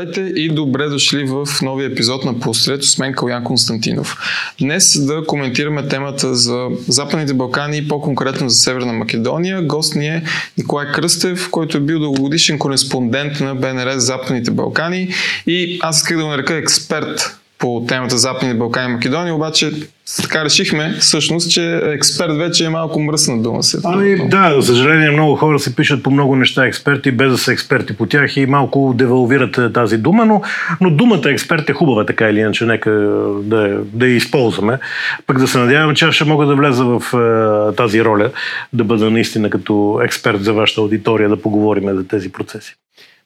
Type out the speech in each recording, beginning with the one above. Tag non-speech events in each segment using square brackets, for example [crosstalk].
Здравейте и добре дошли в новия епизод на Пострето с мен Калян Константинов. Днес да коментираме темата за Западните Балкани и по-конкретно за Северна Македония. Гост ни е Николай Кръстев, който е бил дългогодишен кореспондент на БНР за Западните Балкани и аз исках да го нарека експерт по темата Западни Балкани и Македония, обаче така решихме всъщност, че експерт вече е малко мръсна дума. Се ами да, за съжаление много хора се пишат по много неща експерти, без да са експерти по тях и малко девалвират е, тази дума, но, но думата експерт е хубава така или иначе, нека да, да я използваме. Пък да се надявам, че аз ще мога да влеза в е, тази роля, да бъда наистина като експерт за вашата аудитория, да поговорим за тези процеси.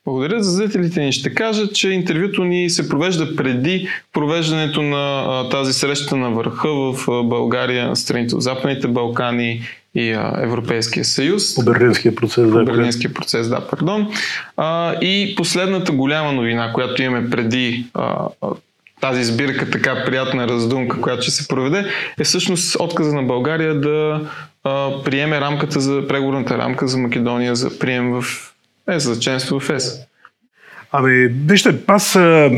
Благодаря за зрителите ни. Ще кажа, че интервюто ни се провежда преди провеждането на а, тази среща на върха в а, България, страните от Западните Балкани и а, Европейския съюз. По Берлинския процес, да. По Берлинския процес, да, пардон. А, и последната голяма новина, която имаме преди а, тази сбирка, така приятна раздумка, която ще се проведе, е всъщност отказа на България да а, приеме рамката за преговорната рамка за Македония за прием в е, за членство в ЕС. Абе, вижте, аз, а,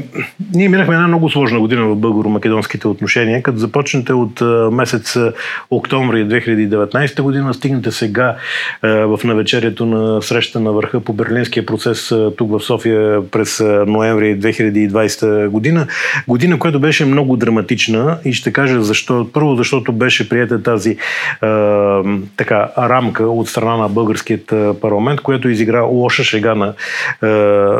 ние минахме една много сложна година в българо-македонските отношения, като започнете от а, месец октомври 2019 година, стигнете сега а, в навечерието на среща на върха по Берлинския процес а, тук в София през а, ноември 2020 година. Година, която беше много драматична и ще кажа защо. Първо, защото беше прията тази а, така, рамка от страна на българският парламент, която изигра лоша шега на, а,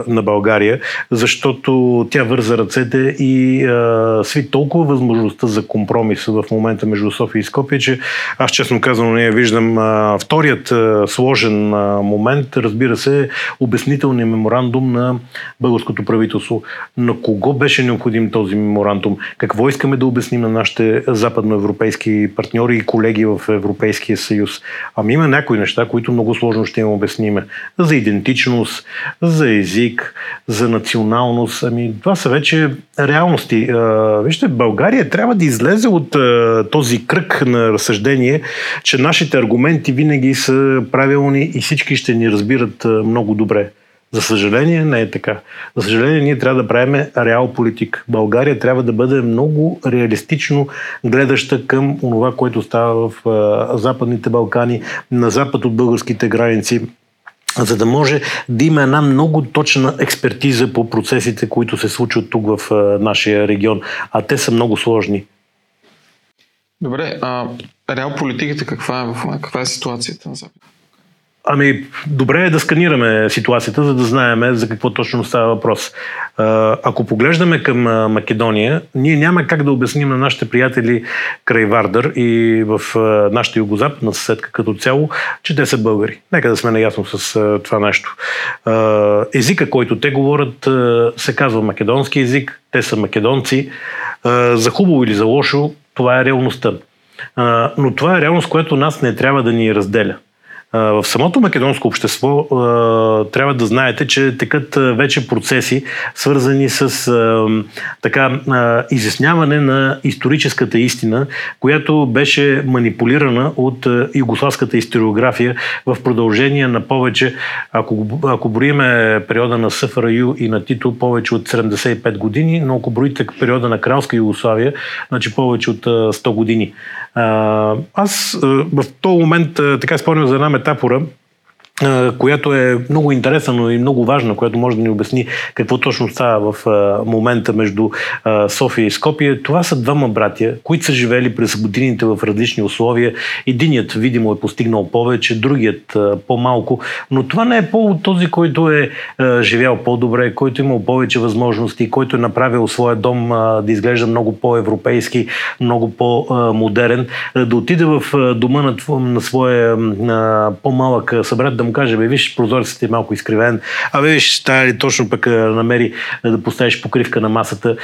на България България, защото тя върза ръцете и а, сви толкова възможността за компромис в момента между София и Скопия, че аз честно казано не я виждам. А, вторият а, сложен а, момент, разбира се, обяснителният меморандум на българското правителство. На кого беше необходим този меморандум? Какво искаме да обясним на нашите западноевропейски партньори и колеги в Европейския съюз? Ами има някои неща, които много сложно ще им обясниме. За идентичност, за език, за националност. Ами, това са вече реалности. Вижте, България трябва да излезе от този кръг на разсъждение, че нашите аргументи винаги са правилни и всички ще ни разбират много добре. За съжаление не е така. За съжаление ние трябва да правим реал политик. България трябва да бъде много реалистично гледаща към това, което става в Западните Балкани, на запад от българските граници за да може да има една много точна експертиза по процесите, които се случват тук в нашия регион. А те са много сложни. Добре, а реал политиката каква е в? Каква е ситуацията на Запад? Ами, добре е да сканираме ситуацията, за да знаем за какво точно става въпрос. Ако поглеждаме към Македония, ние няма как да обясним на нашите приятели край Вардър и в нашата югозападна съседка като цяло, че те са българи. Нека да сме наясно с това нещо. Езика, който те говорят, се казва македонски език, те са македонци. За хубаво или за лошо, това е реалността. Но това е реалност, която нас не трябва да ни разделя. В самото македонско общество трябва да знаете, че текат вече процеси, свързани с така изясняване на историческата истина, която беше манипулирана от югославската историография в продължение на повече, ако, ако броиме периода на СФРЮ и на Тито, повече от 75 години, но ако броите периода на Кралска Югославия, значи повече от 100 години. Аз в този момент така спомням за една tapurăm която е много интересна, и много важна, която може да ни обясни какво точно става в момента между София и Скопия. Това са двама братя, които са живели през годините в различни условия. Единият, видимо, е постигнал повече, другият по-малко, но това не е по този, който е живял по-добре, който е имал повече възможности, който е направил своя дом да изглежда много по-европейски, много по-модерен, да отиде в дома на, своя по-малък събрат, да му каже, бе, виж, прозорецът е малко изкривен, а бе, виж, тая ли точно пък намери да поставиш покривка на масата.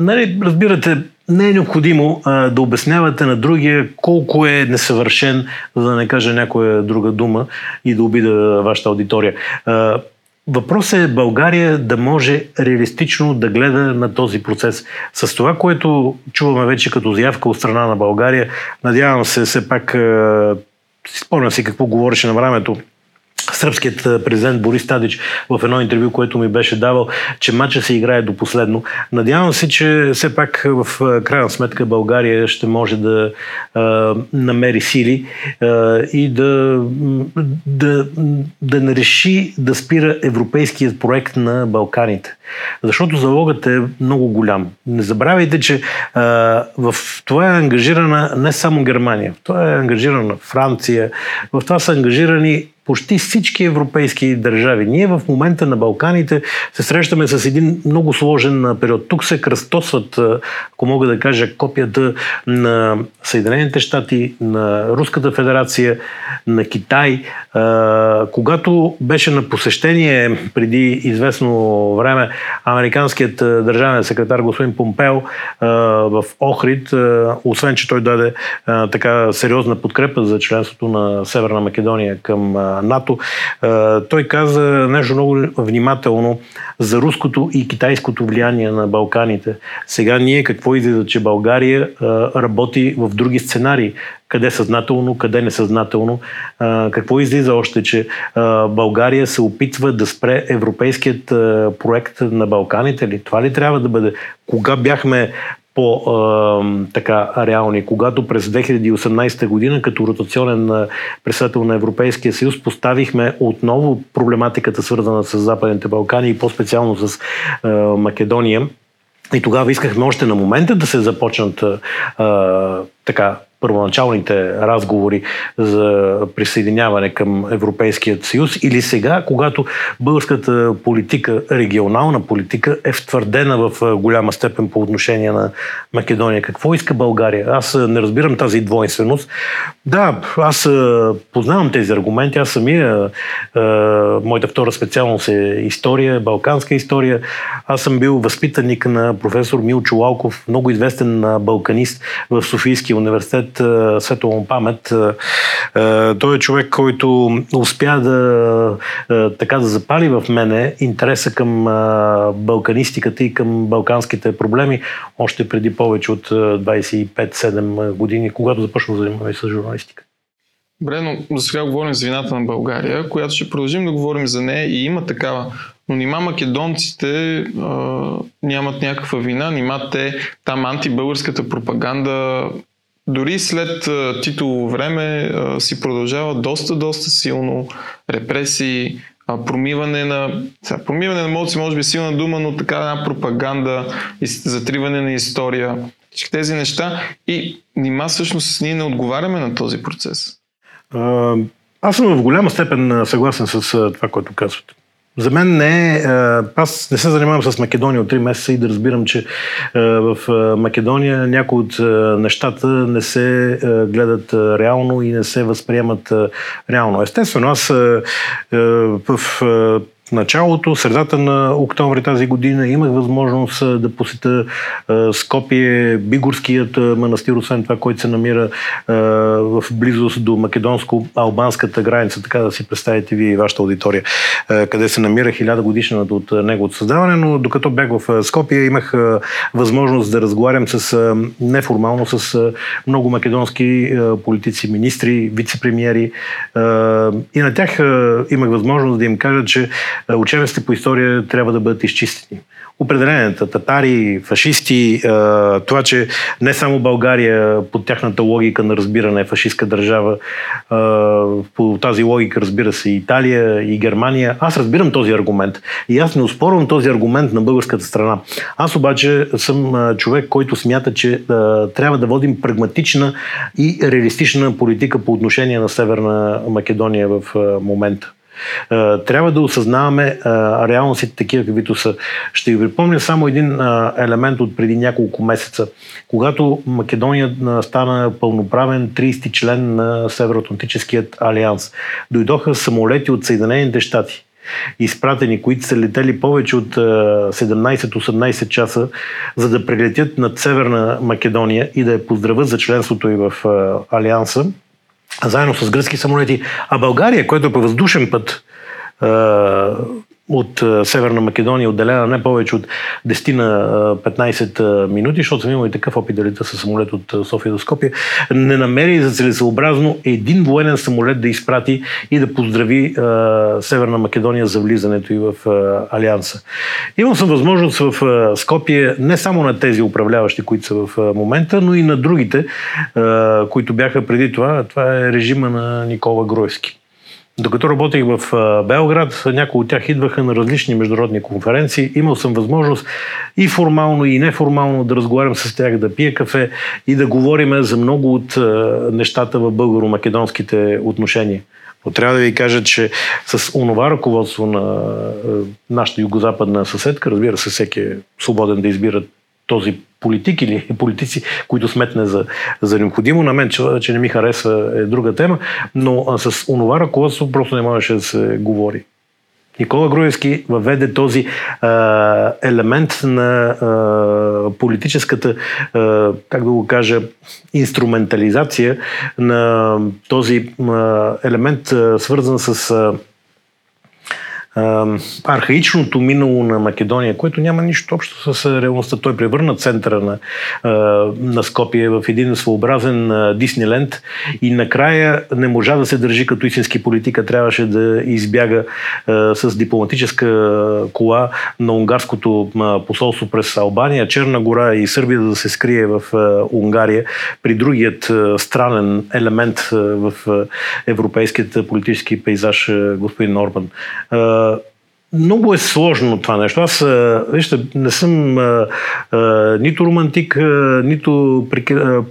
Нали, разбирате, не е необходимо а, да обяснявате на другия колко е несъвършен, за да не кажа някоя друга дума и да обида вашата аудитория. А, Въпросът е България да може реалистично да гледа на този процес. С това, което чуваме вече като заявка от страна на България, надявам се все пак, спомням си какво говореше на времето сръбският президент Борис Тадич в едно интервю, което ми беше давал, че матча се играе до последно. Надявам се, че все пак в крайна сметка България ще може да а, намери сили а, и да, да, да не реши да спира европейският проект на Балканите. Защото залогът е много голям. Не забравяйте, че а, в това е ангажирана не само Германия, в това е ангажирана Франция, в това са ангажирани почти всички европейски държави. Ние в момента на Балканите се срещаме с един много сложен период. Тук се кръстосват, ако мога да кажа, копията на Съединените щати, на Руската федерация, на Китай. Когато беше на посещение преди известно време американският държавен секретар господин Помпео в Охрид, освен че той даде така сериозна подкрепа за членството на Северна Македония към НАТО. Той каза нещо много внимателно за руското и китайското влияние на Балканите. Сега ние какво излиза, че България работи в други сценарии къде съзнателно, къде несъзнателно. какво излиза още, че България се опитва да спре европейският проект на Балканите ли? Това ли трябва да бъде? Кога бяхме по-така реални. Когато през 2018 година като ротационен председател на Европейския съюз поставихме отново проблематиката свързана с Западните Балкани и по-специално с Македония. И тогава искахме още на момента да се започнат а, така първоначалните разговори за присъединяване към Европейският съюз или сега, когато българската политика, регионална политика е втвърдена в голяма степен по отношение на Македония. Какво иска България? Аз не разбирам тази двойственост. Да, аз познавам тези аргументи. Аз самия, моята втора специалност е история, балканска история. Аз съм бил възпитаник на професор Милчо Лалков, много известен балканист в Софийския университет след светло памет. Той е човек, който успя да, така да запали в мене интереса към балканистиката и към балканските проблеми още преди повече от 25-7 години, когато започна да занимаваме с журналистика. Добре, но за сега говорим за вината на България, която ще продължим да говорим за нея и има такава. Но нима македонците а, нямат някаква вина, нима те там антибългарската пропаганда дори след Тито време си продължава доста, доста силно репресии, промиване на... Сега, промиване на емоции може би силна дума, но така една пропаганда, затриване на история, всички тези неща. И нима всъщност ние не отговаряме на този процес. Аз съм в голяма степен съгласен с това, което казвате. За мен не е. Аз не се занимавам с Македония от 3 месеца и да разбирам, че в Македония някои от нещата не се гледат реално и не се възприемат реално. Естествено, аз в в началото, средата на октомври тази година имах възможност да посета Скопие, Бигорският манастир, освен това, който се намира в близост до македонско-албанската граница, така да си представите вие и вашата аудитория, къде се намира хиляда годишната от неговото създаване, но докато бях в Скопие, имах възможност да разговарям с неформално с много македонски политици, министри, вице-премьери и на тях имах възможност да им кажа, че учебниците по история трябва да бъдат изчистени. Определенията, татари, фашисти, това, че не само България под тяхната логика на разбиране е фашистска държава, по тази логика разбира се и Италия и Германия. Аз разбирам този аргумент и аз не успорвам този аргумент на българската страна. Аз обаче съм човек, който смята, че трябва да водим прагматична и реалистична политика по отношение на Северна Македония в момента. Е, трябва да осъзнаваме е, реалностите такива, каквито са. Ще ви припомня само един е, елемент от преди няколко месеца, когато Македония стана пълноправен 30 член на Североатлантическият алианс. Дойдоха самолети от Съединените щати изпратени, които са летели повече от 17-18 часа, за да прилетят над Северна Македония и да я поздравят за членството и в Алианса заедно с гръцки самолети. А България, което е по въздушен път, от Северна Македония, отделена не повече от 10 на 15 минути, защото съм имал и такъв опит да лета с самолет от София до Скопия, не намери за целесообразно един военен самолет да изпрати и да поздрави Северна Македония за влизането и в Алианса. Имал съм възможност в Скопие не само на тези управляващи, които са в момента, но и на другите, които бяха преди това. Това е режима на Никола Гройски. Докато работех в Белград, някои от тях идваха на различни международни конференции. Имал съм възможност и формално, и неформално да разговарям с тях, да пия кафе и да говорим за много от нещата в българо-македонските отношения. Но трябва да ви кажа, че с онова ръководство на нашата югозападна съседка, разбира се, всеки е свободен да избира този политик или [laughs] политици, които сметне за, за необходимо. На мен, че, че не ми харесва е друга тема, но а, с онова ръководство просто не можеше да се говори. Никола Груевски въведе този а, елемент на а, политическата, а, как да го кажа, инструментализация на този а, елемент, а, свързан с а, архаичното минало на Македония, което няма нищо общо с реалността. Той превърна центъра на, на Скопие в един своеобразен Дисниленд и накрая не можа да се държи като истински политика. Трябваше да избяга с дипломатическа кола на унгарското посолство през Албания, Черна гора и Сърбия да се скрие в Унгария при другият странен елемент в европейският политически пейзаж господин Орбан много е сложно това нещо. Аз, вижте, не съм а, а, нито романтик, а, нито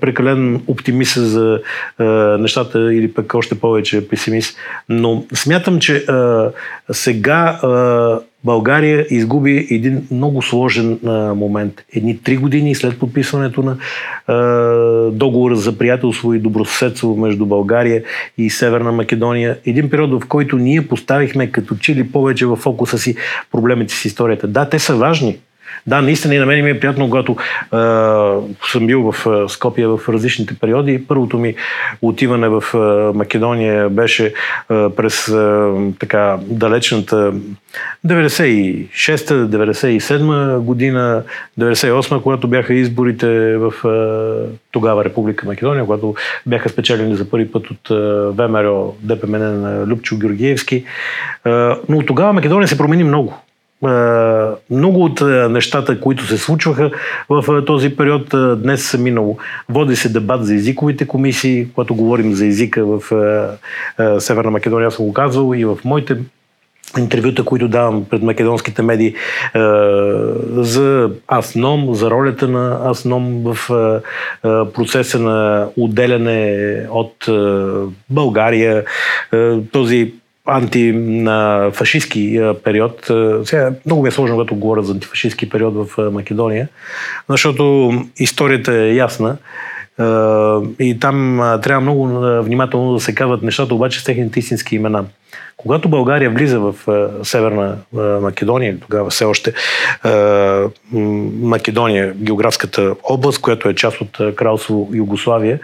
прекален оптимист за а, нещата или пък още повече песимист, но смятам, че а, сега а, България изгуби един много сложен а, момент. Едни три години след подписването на а, договора за приятелство и добросъседство между България и Северна Македония. Един период, в който ние поставихме като чили повече в фокуса си проблемите с историята. Да, те са важни. Да, наистина и на мен ми е приятно, когато е, съм бил в Скопия в различните периоди. Първото ми отиване в е, Македония беше е, през е, така далечната 96-97 година, 98 когато бяха изборите в е, тогава Република Македония, когато бяха спечелени за първи път от е, ВМРО ДПМН на Любчо Георгиевски. Е, но тогава Македония се промени много много от нещата, които се случваха в този период, днес са минало. Води се дебат за езиковите комисии, когато говорим за езика в Северна Македония, аз съм го казвал и в моите интервюта, които давам пред македонските медии за Асном, за ролята на Асном в процеса на отделяне от България, този антифашистски период. Сега много ми е сложно, когато говоря за антифашистски период в Македония, защото историята е ясна. И там трябва много внимателно да се казват нещата, обаче с техните истински имена. Когато България влиза в Северна Македония, тогава все още Македония, географската област, която е част от кралство Югославия,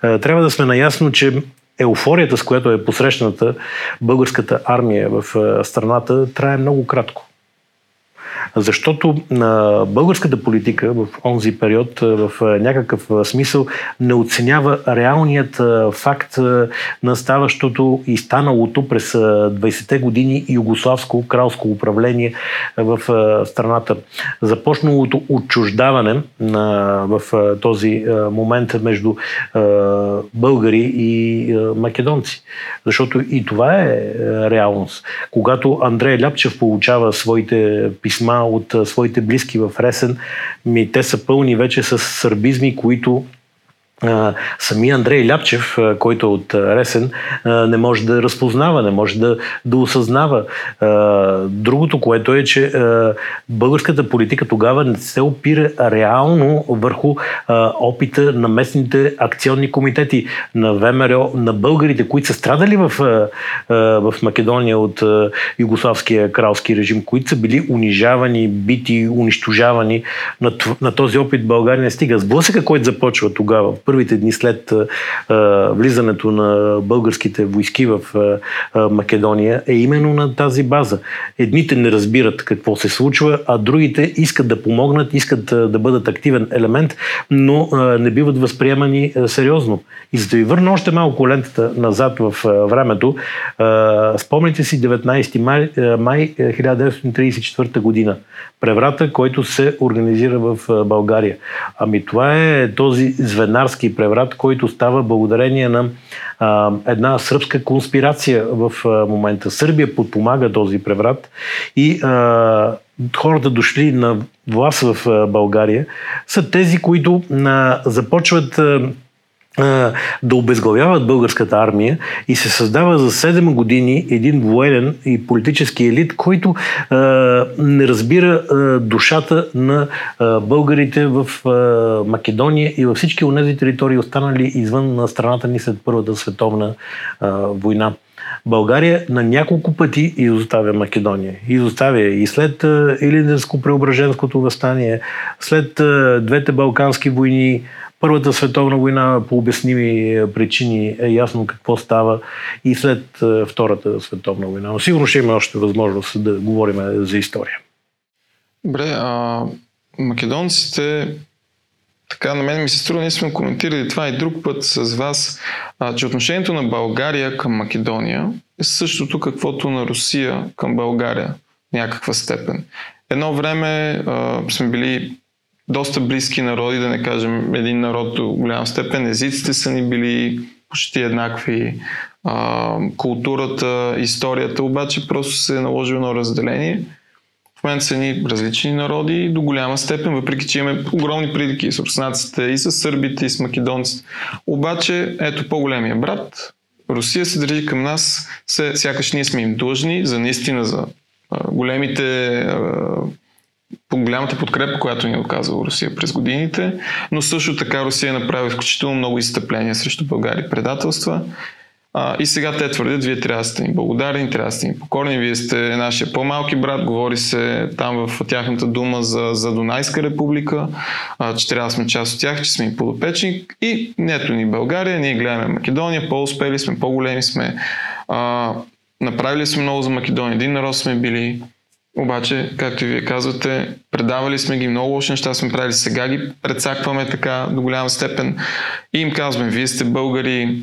трябва да сме наясно, че еуфорията, с която е посрещната българската армия в страната, трае много кратко. Защото а, българската политика в онзи период в а, някакъв смисъл не оценява реалният а, факт а, на ставащото и станалото през а, 20-те години югославско кралско управление в а, страната. Започналото отчуждаване на, в а, този а, момент между а, българи и а, македонци. Защото и това е а, реалност. Когато Андрей Ляпчев получава своите писма от своите близки в Ресен, ми те са пълни вече с сърбизми, които самия Андрей Ляпчев, който е от Ресен, не може да разпознава, не може да, да осъзнава. Другото, което е, че българската политика тогава не се опира реално върху опита на местните акционни комитети, на ВМРО, на българите, които са страдали в, в Македония от югославския кралски режим, които са били унижавани, бити, унищожавани. На, на този опит България не стига. Сблъсъка, който започва тогава първите дни след влизането на българските войски в Македония е именно на тази база. Едните не разбират какво се случва, а другите искат да помогнат, искат да бъдат активен елемент, но не биват възприемани сериозно. И за да ви върна още малко лентата назад в времето, спомните си 19 май, май 1934 година. Преврата, който се организира в България. Ами това е този звенарски преврат, който става благодарение на а, една сръбска конспирация в а, момента. Сърбия подпомага този преврат и а, хората дошли на власт в България са тези, които започват да обезглавяват българската армия и се създава за 7 години един военен и политически елит, който а, не разбира а, душата на а, българите в а, Македония и във всички от тези територии, останали извън на страната ни след Първата световна а, война. България на няколко пъти изоставя Македония. Изоставя и след Илинденско-преображенското възстание, след двете Балкански войни, Първата световна война по обясними причини е ясно какво става и след Втората световна война. Но сигурно ще има още възможност да говорим за история. Добре, а македонците така, на мен ми се струва, ние сме коментирали това и друг път с вас, а, че отношението на България към Македония е същото каквото на Русия към България някаква степен. Едно време а, сме били доста близки народи, да не кажем един народ до голяма степен. Езиците са ни били почти еднакви, а, културата, историята, обаче просто се е наложило едно разделение. В момента са ни различни народи до голяма степен, въпреки че имаме огромни прилики с руснаците и с сърбите и с македонците. Обаче, ето по-големия брат, Русия се държи към нас, сякаш ние сме им длъжни за наистина за а, големите а, по голямата подкрепа, която ни е оказала Русия през годините, но също така Русия направи изключително много изстъпления срещу България предателства. А, и сега те твърдят, вие трябва да сте ни благодарни, трябва да сте ни покорни, вие сте нашия по-малки брат, говори се там в тяхната дума за, за Дунайска република, а, че трябва да сме част от тях, че сме и подопечни. И нето ни България, ние гледаме Македония, по-успели сме, по-големи сме. А, направили сме много за Македония, един народ сме били, обаче, както и вие казвате, предавали сме ги много лоши неща, сме правили сега ги предсакваме така до голяма степен и им казваме, вие сте българи,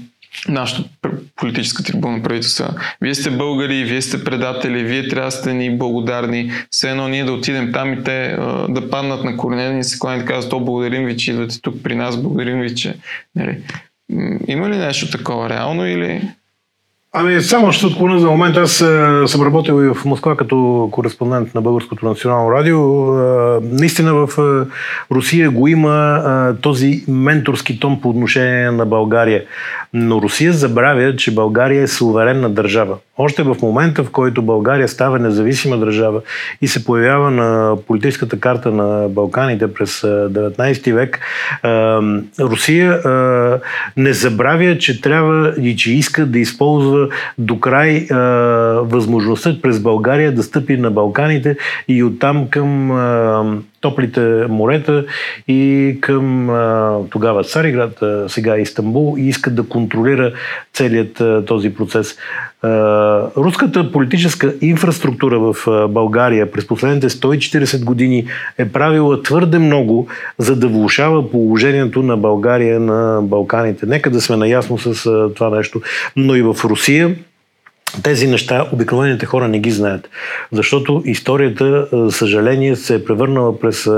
нашата политическа трибуна правителство. Вие сте българи, вие сте предатели, вие трябва да сте ни благодарни. Все едно ние да отидем там и те да паднат на колене и се кланят и казват, то благодарим ви, че идвате тук при нас, благодарим ви, че... Нали. Има ли нещо такова реално или... Ами, само ще отклоня за момент. Аз а, съм работил и в Москва като кореспондент на Българското национално радио. А, наистина в а, Русия го има този менторски тон по отношение на България. Но Русия забравя, че България е суверенна държава. Още в момента, в който България става независима държава и се появява на политическата карта на Балканите през 19 век, Русия не забравя, че трябва и че иска да използва до край възможността през България да стъпи на Балканите и оттам към топлите морета и към а, тогава Цариград, а, сега Истанбул и искат да контролира целият а, този процес. А, руската политическа инфраструктура в а, България през последните 140 години е правила твърде много, за да влушава положението на България на Балканите. Нека да сме наясно с а, това нещо. Но и в Русия тези неща обикновените хора не ги знаят. Защото историята, за съжаление, се е превърнала през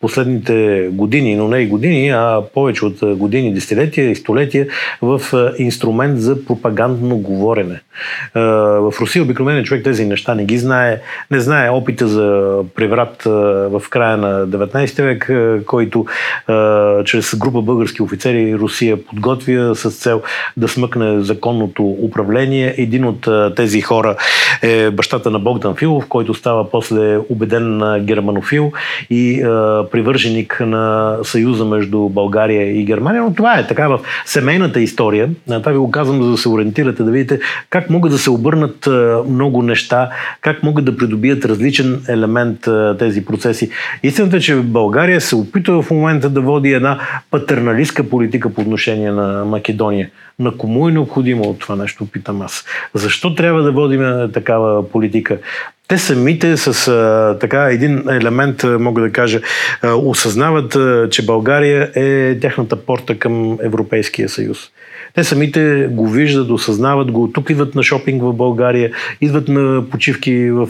последните години, но не и години, а повече от години, десетилетия и столетия в инструмент за пропагандно говорене. В Русия обикновеният човек тези неща не ги знае. Не знае опита за преврат в края на 19 век, който чрез група български офицери Русия подготвя с цел да смъкне законното управление. Един от тези хора е бащата на Богдан Филов, който става после убеден германофил и привърженик на съюза между България и Германия. Но това е така в семейната история. Това ви го казвам, за да се ориентирате, да видите как могат да се обърнат много неща, как могат да придобият различен елемент тези процеси. Истината е, че България се опитва в момента да води една патерналистка политика по отношение на Македония. На кому е необходимо от това нещо, питам аз. Защо трябва да водим такава политика? Те самите с а, така един елемент, мога да кажа, а, осъзнават, а, че България е тяхната порта към Европейския съюз. Те самите го виждат, осъзнават го. Тук идват на шопинг в България, идват на почивки в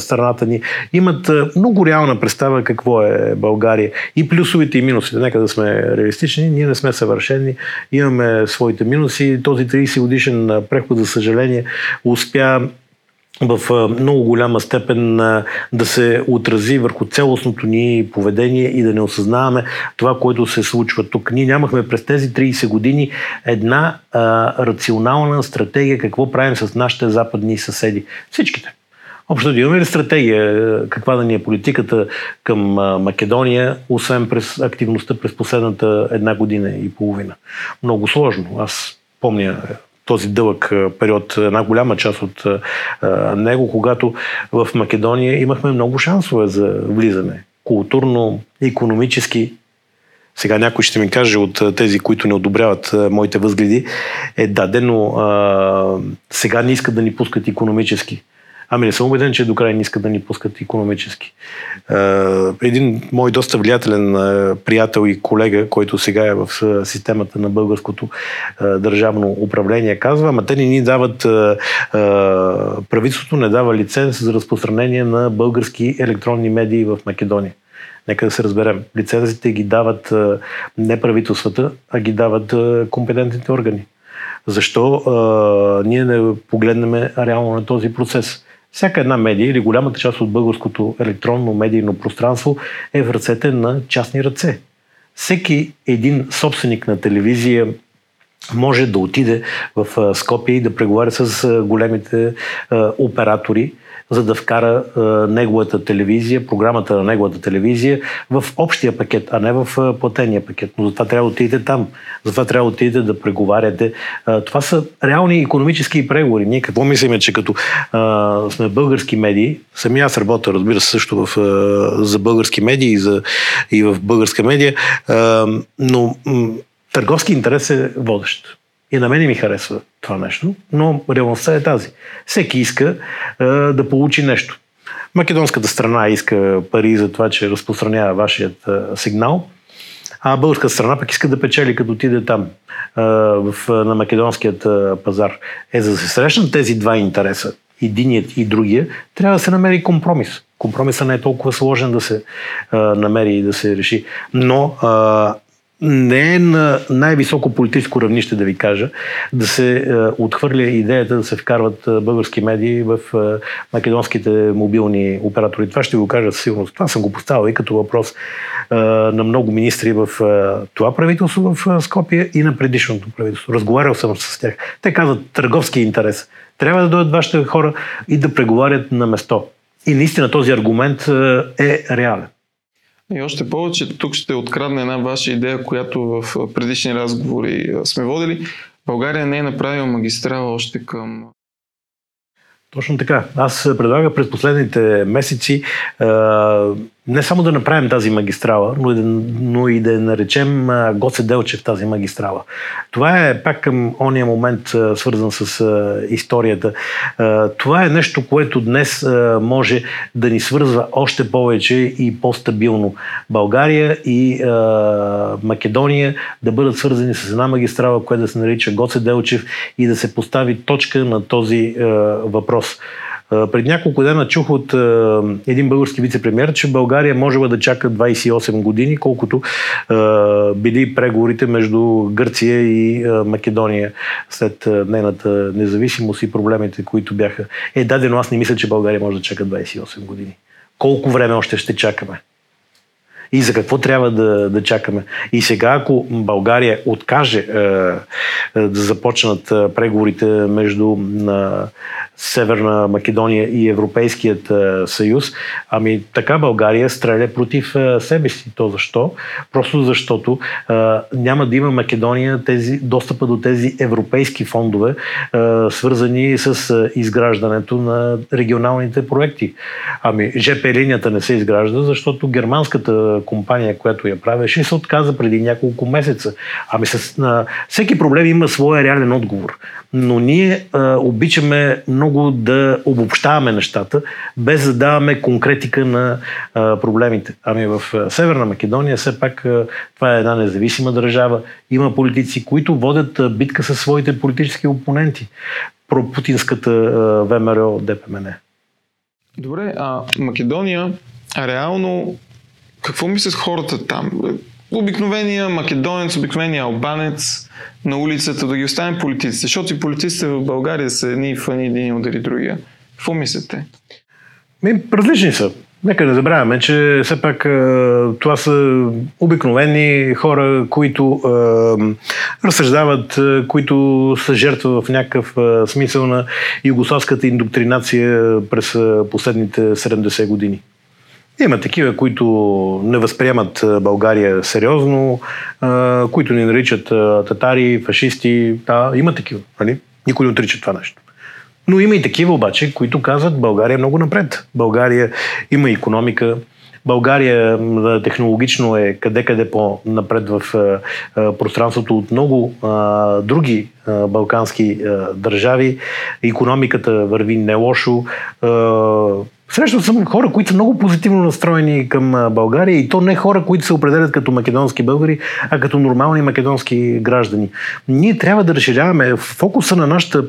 страната ни. Имат много реална представа какво е България. И плюсовите и минусите. Нека да сме реалистични. Ние не сме съвършени. Имаме своите минуси. Този 30 годишен преход, за съжаление, успя в много голяма степен да се отрази върху цялостното ни поведение и да не осъзнаваме това, което се случва тук. Ние нямахме през тези 30 години една а, рационална стратегия какво правим с нашите западни съседи. Всичките. Общо да имаме ли стратегия, каква да ни е политиката към Македония, освен през активността през последната една година и половина? Много сложно. Аз помня този дълъг период, една голяма част от него, когато в Македония имахме много шансове за влизане. Културно, економически. Сега някой ще ми каже от тези, които не одобряват моите възгледи, е дадено сега не искат да ни пускат економически. Ами не съм убеден, че до край не искат да ни пускат економически. Един мой доста влиятелен приятел и колега, който сега е в системата на българското държавно управление, казва, ама те не ни дават, правителството не дава лиценз за разпространение на български електронни медии в Македония. Нека да се разберем. Лицензите ги дават не правителствата, а ги дават компетентните органи. Защо а, ние не погледнем реално на този процес? Всяка една медия или голямата част от българското електронно медийно пространство е в ръцете на частни ръце. Всеки един собственик на телевизия може да отиде в Скопие и да преговаря с големите оператори, за да вкара а, неговата телевизия, програмата на неговата телевизия в общия пакет, а не в а, платения пакет. Но затова трябва да отидете там. Затова трябва да отидете да преговаряте. А, това са реални економически преговори. Ние какво мислиме, че като а, сме български медии, сами аз работя, разбира се, също в, а, за български медии и, за, и в българска медия, а, но м- търговски интерес е водещ. И на мене ми харесва това нещо, но реалността е тази. Всеки иска а, да получи нещо. Македонската страна иска пари за това, че разпространява вашият а, сигнал, а българската страна пък иска да печели, като отиде там а, в, на македонският а, пазар. Е, за да се срещнат тези два интереса, единият и другия, трябва да се намери компромис. Компромисът не е толкова сложен да се а, намери и да се реши. Но а, не е на най-високо политическо равнище, да ви кажа, да се е, отхвърля идеята да се вкарват е, български медии в е, македонските мобилни оператори. Това ще го кажа със сигурност. Това съм го поставил и като въпрос е, на много министри в е, това правителство в е, Скопия и на предишното правителство. Разговарял съм с тях. Те казват търговски интерес. Трябва да дойдат вашите хора и да преговарят на место. И наистина този аргумент е реален. И още повече, тук ще открадна една ваша идея, която в предишни разговори сме водили. България не е направила магистрала още към точно така. Аз предлагам през последните месеци не само да направим тази магистрала, но и да, но и да наречем Гоце Делчев тази магистрала. Това е пак към ония момент свързан с историята. Това е нещо, което днес може да ни свързва още повече и по-стабилно. България и Македония да бъдат свързани с една магистрала, която да се нарича Гоце Делчев и да се постави точка на този въпрос. Пред няколко дена чух от един български вице-премьер, че България може да чака 28 години, колкото били преговорите между Гърция и Македония след нейната независимост и проблемите, които бяха. Е, дадено аз не мисля, че България може да чака 28 години. Колко време още ще чакаме? и за какво трябва да, да чакаме. И сега, ако България откаже е, да започнат преговорите между Северна Македония и Европейският съюз. Ами така България стреля против себе си. То защо? Просто защото а, няма да има Македония тези, достъпа до тези европейски фондове, а, свързани с а, изграждането на регионалните проекти. Ами ЖП линията не се изгражда, защото германската компания, която я правеше, се отказа преди няколко месеца. Ами с, а, всеки проблем има своя реален отговор. Но ние а, обичаме много да обобщаваме нещата, без да даваме конкретика на а, проблемите. Ами в Северна Македония все пак а, това е една независима държава. Има политици, които водят а, битка със своите политически опоненти. Про путинската а, ВМРО ДПМН. Добре, а Македония, реално, какво мислят хората там? Обикновения македонец, обикновения албанец на улицата, да ги оставим политиците, защото и политиците в България са едни фани един удари другия. Какво мислите? Ми, различни са. Нека не забравяме, че все пак това са обикновени хора, които е, разсъждават, които са жертва в някакъв смисъл на югославската индоктринация през последните 70 години. Има такива, които не възприемат България сериозно, които ни наричат татари, фашисти. Да, има такива. Нали? Никой не отрича това нещо. Но има и такива обаче, които казват България е много напред. България има економика, България технологично е къде-къде по-напред в пространството от много други балкански държави. Економиката върви не лошо. Срещал съм хора, които са много позитивно настроени към България и то не хора, които се определят като македонски българи, а като нормални македонски граждани. Ние трябва да разширяваме фокуса на нашата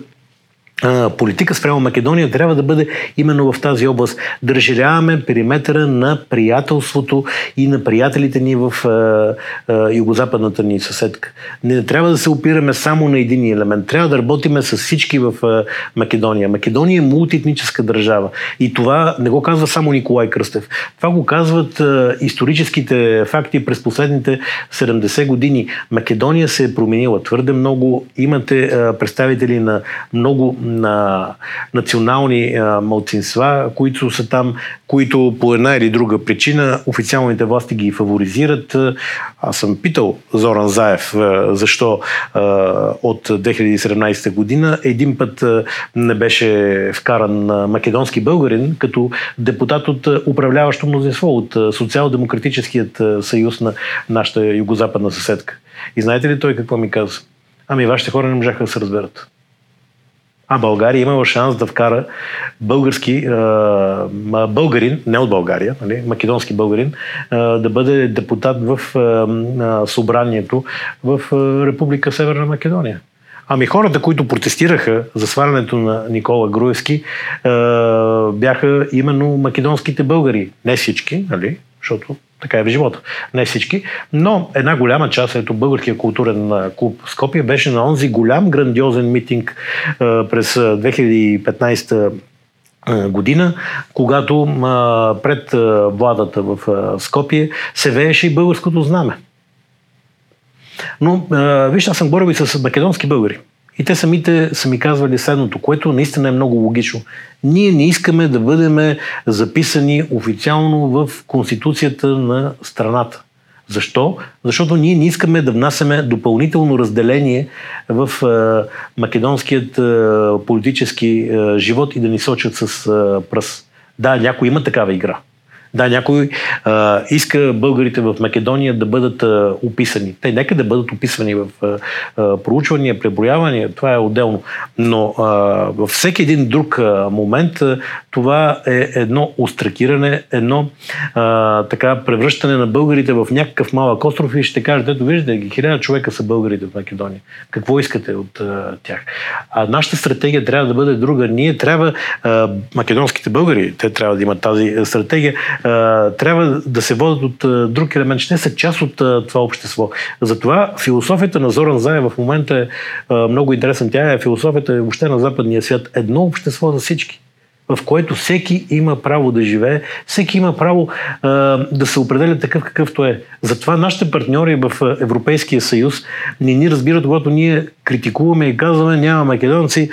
политика спрямо Македония трябва да бъде именно в тази област. Да разширяваме периметъра на приятелството и на приятелите ни в а, а, югозападната ни съседка. Не трябва да се опираме само на един елемент. Трябва да работиме с всички в а, Македония. Македония е мултиетническа държава. И това не го казва само Николай Кръстев. Това го казват историческите факти през последните 70 години. Македония се е променила твърде много. Имате представители на много на национални а, малцинства, които са там, които по една или друга причина официалните власти ги фаворизират. Аз съм питал Зоран Заев защо а, от 2017 година един път не беше вкаран македонски българин като депутат от управляващо мнозинство, от Социал-демократическият съюз на нашата югозападна съседка. И знаете ли той какво ми каза? Ами вашите хора не можаха да се разберат. А България имала шанс да вкара български, а, българин, не от България, нали, македонски българин, а, да бъде депутат в а, събранието в Република Северна Македония. Ами хората, които протестираха за свалянето на Никола Груевски, бяха именно македонските българи. Не всички, нали? защото така е в живота. Не всички. Но една голяма част, ето българския културен клуб Скопия, беше на онзи голям грандиозен митинг през 2015 година, когато пред владата в Скопие се вееше и българското знаме. Но, вижте, аз съм говорил и с македонски българи. И те самите са ми казвали следното, което наистина е много логично. Ние не искаме да бъдем записани официално в Конституцията на страната. Защо? Защото ние не искаме да внасяме допълнително разделение в е, македонският е, политически е, живот и да ни сочат с е, пръст. Да, някой има такава игра. Да, някой а, иска българите в Македония да бъдат а, описани. Те нека да бъдат описвани в а, проучвания, преброявания, това е отделно. Но а, във всеки един друг а, момент а, това е едно остракиране, едно а, така превръщане на българите в някакъв малък остров и ще кажете, ето виждате ги, хиляда човека са българите в Македония. Какво искате от а, тях? А нашата стратегия трябва да бъде друга. Ние трябва, а, македонските българи, те трябва да имат тази стратегия, трябва да се водят от друг елемент, че не са част от това общество. Затова философията на Зоран Зая в момента е много интересна. Тя е философията въобще на западния свят. Едно общество за всички в което всеки има право да живее, всеки има право а, да се определя такъв какъвто е. Затова нашите партньори в Европейския съюз не ни разбират, когато ние критикуваме и казваме няма македонци,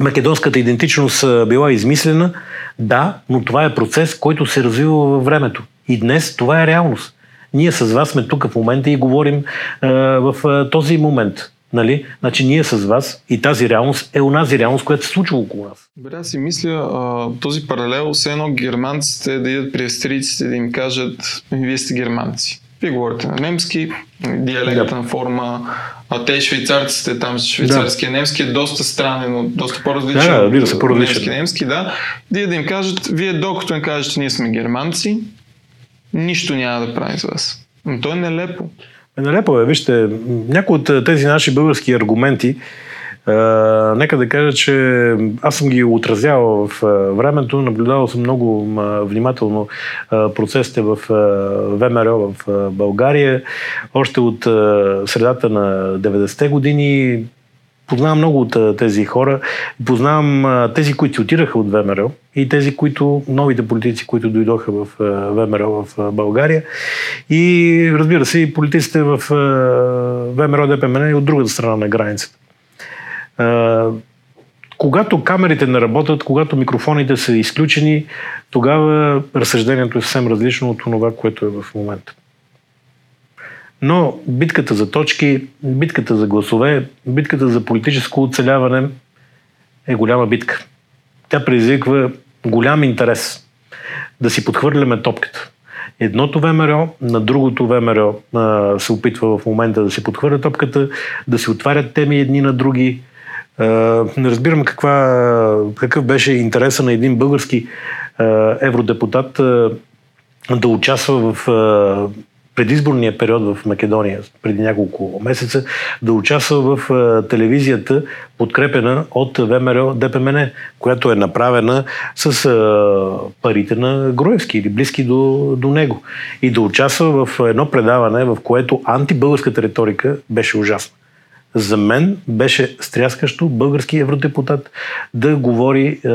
македонската идентичност била измислена. Да, но това е процес, който се развива във времето. И днес това е реалност. Ние с вас сме тук в момента и говорим а, в а, този момент. Нали? Значи ние с вас и тази реалност е онази реалност, която се случва около нас. Добре, аз си мисля а, този паралел, все едно германците да идат при австрийците да им кажат, вие сте германци. Вие говорите на немски, диалектна да. форма, а те швейцарците, там швейцарския да. немски е доста странен, но доста по-различен. Да, да, се по-различен. Немски, немски, да. Вие да им кажат, вие докато им кажете, ние сме германци, нищо няма да правим с вас. Но то е нелепо. Е, нелепо е. Вижте, някои от тези наши български аргументи, Нека да кажа, че аз съм ги отразявал в времето, наблюдавал съм много внимателно процесите в ВМРО в България, още от средата на 90-те години. Познавам много от тези хора. Познавам тези, които отираха от ВМРО и тези, които, новите политици, които дойдоха в ВМРО в България. И разбира се, и политиците в ВМРО ДПМН и от другата страна на границата. Когато камерите не работят, когато микрофоните са изключени, тогава разсъждението е съвсем различно от това, което е в момента. Но битката за точки, битката за гласове, битката за политическо оцеляване е голяма битка. Тя предизвиква голям интерес да си подхвърляме топката. Едното ВМРО на другото ВМРО а, се опитва в момента да си подхвърля топката, да се отварят теми едни на други, не разбирам каква, какъв беше интереса на един български евродепутат да участва в предизборния период в Македония, преди няколко месеца, да участва в телевизията, подкрепена от ВМРО ДПМН, която е направена с парите на Груевски или близки до, до него. И да участва в едно предаване, в което антибългарската риторика беше ужасна за мен беше стряскащо български евродепутат да говори е,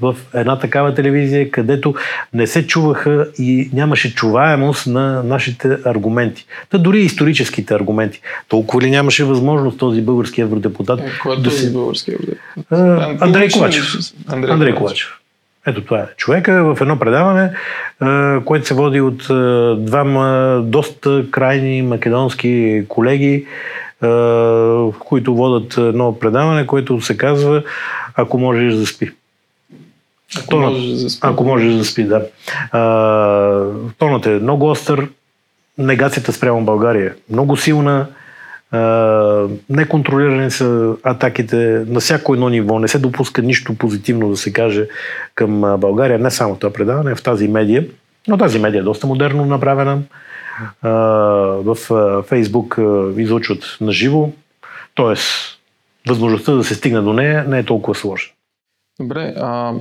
в една такава телевизия, където не се чуваха и нямаше чуваемост на нашите аргументи. Та дори историческите аргументи. Толкова ли нямаше възможност този български евродепутат е, кой е да си... български евродепутат? Е, Андрей Ковачев. Андрей, Андрей Ковачев. Ето това е. Човека в едно предаване, което се води от двама доста крайни македонски колеги, които водат едно предаване, което се казва Ако можеш да спи. Ако тонът, можеш да спи. Ако можеш да спи, да. А, тонът е много остър, негацията спрямо България е много силна, а, неконтролирани са атаките на всяко едно ниво, не се допуска нищо позитивно да се каже към България, не само това предаване, в тази медия, но тази медия е доста модерно направена, в Фейсбук излучват на живо, т.е. възможността да се стигне до нея не е толкова сложна. Добре, а,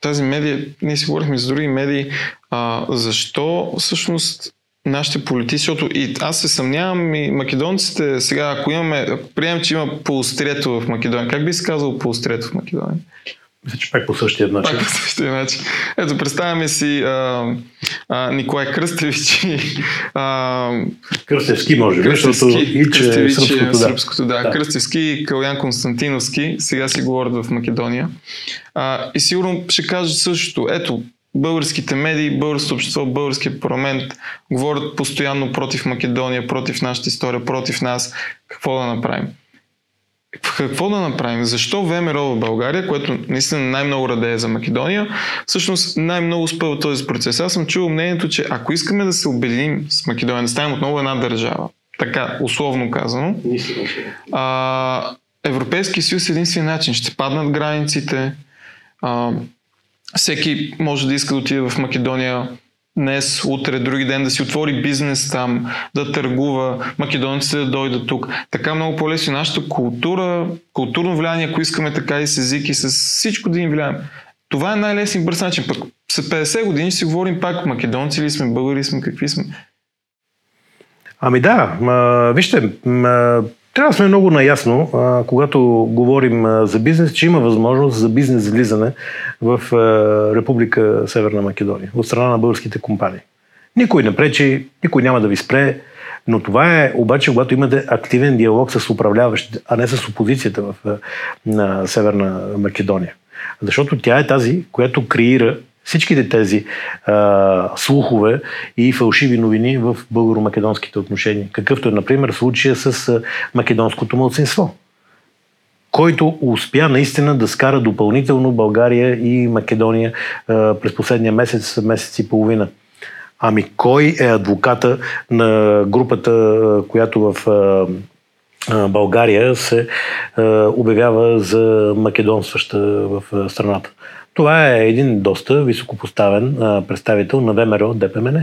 тази медия, ние си говорихме за други медии, а, защо всъщност нашите политици, защото и аз се съмнявам и македонците сега, ако имаме, ако приемем, че има полустрето в Македония, как би се казал полустрето в Македония? Мисля, че пак по същия начин. Пак по същия начин. Ето, представяме си а, а, Николай Кръстевич и... А, Кръстевски, може би, защото и че е сръбското, да. сръбското да. да. Кръстевски и Калян Константиновски сега си говорят в Македония. А, и сигурно ще кажат същото. Ето, българските медии, българското общество, българския парламент говорят постоянно против Македония, против нашата история, против нас. Какво да направим? Какво да направим? Защо ВМРО в България, което наистина най-много радее за Македония, всъщност най-много спъва този процес? Аз съм чувал мнението, че ако искаме да се обединим с Македония, да станем отново една държава, така, условно казано, а, Европейски съюз е единствен начин. Ще паднат границите, а, всеки може да иска да отиде в Македония днес, утре, други ден да си отвори бизнес там, да търгува, македонците да дойдат тук. Така много по-лесно нашата култура, културно влияние, ако искаме така и с език и с всичко да им влияем. Това е най-лесен бърз начин. Пък след 50 години ще си говорим пак македонци ли сме, българи сме, какви сме. Ами да, ма, вижте, ма, трябва да сме много наясно, когато говорим за бизнес, че има възможност за бизнес влизане в а, Република Северна Македония, от страна на българските компании. Никой не пречи, никой няма да ви спре. Но това е обаче, когато имате активен диалог с управляващите, а не с опозицията в на Северна Македония. Защото тя е тази, която креира всичките тези а, слухове и фалшиви новини в българо-македонските отношения. Какъвто е, например, случая с а, македонското мълцинство, който успя наистина да скара допълнително България и Македония а, през последния месец, месец и половина. Ами кой е адвоката на групата, която в България се обявява за македонстваща в страната? Това е един доста високопоставен представител на ВМРО ДПМН.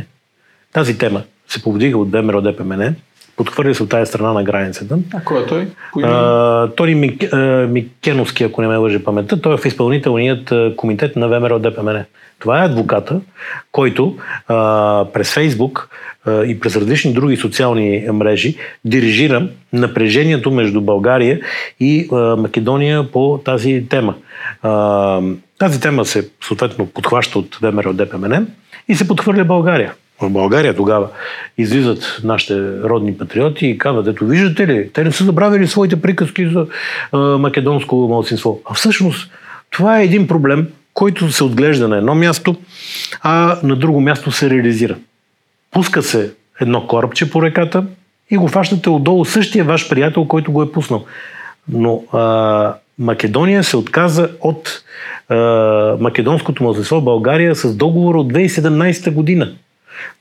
Тази тема се повдига от ВМРО ДПМН, подхвърля се от тази страна на границата. А кой е той? Тони Мик, Микеновски, ако не ме лъже паметта, той е в изпълнителният комитет на ВМРО ДПМН. Това е адвоката, който а, през Фейсбук а, и през различни други социални мрежи дирижира напрежението между България и а, Македония по тази тема. А, тази тема се съответно подхваща от ВМРО ДПМН и се подхвърля България. В България тогава излизат нашите родни патриоти и казват, ето виждате ли, те не са забравили своите приказки за а, македонско малцинство. А всъщност това е един проблем, който се отглежда на едно място, а на друго място се реализира. Пуска се едно корабче по реката и го фащате отдолу същия ваш приятел, който го е пуснал. Но а, Македония се отказа от македонското младсенство в България с договор от 2017 година.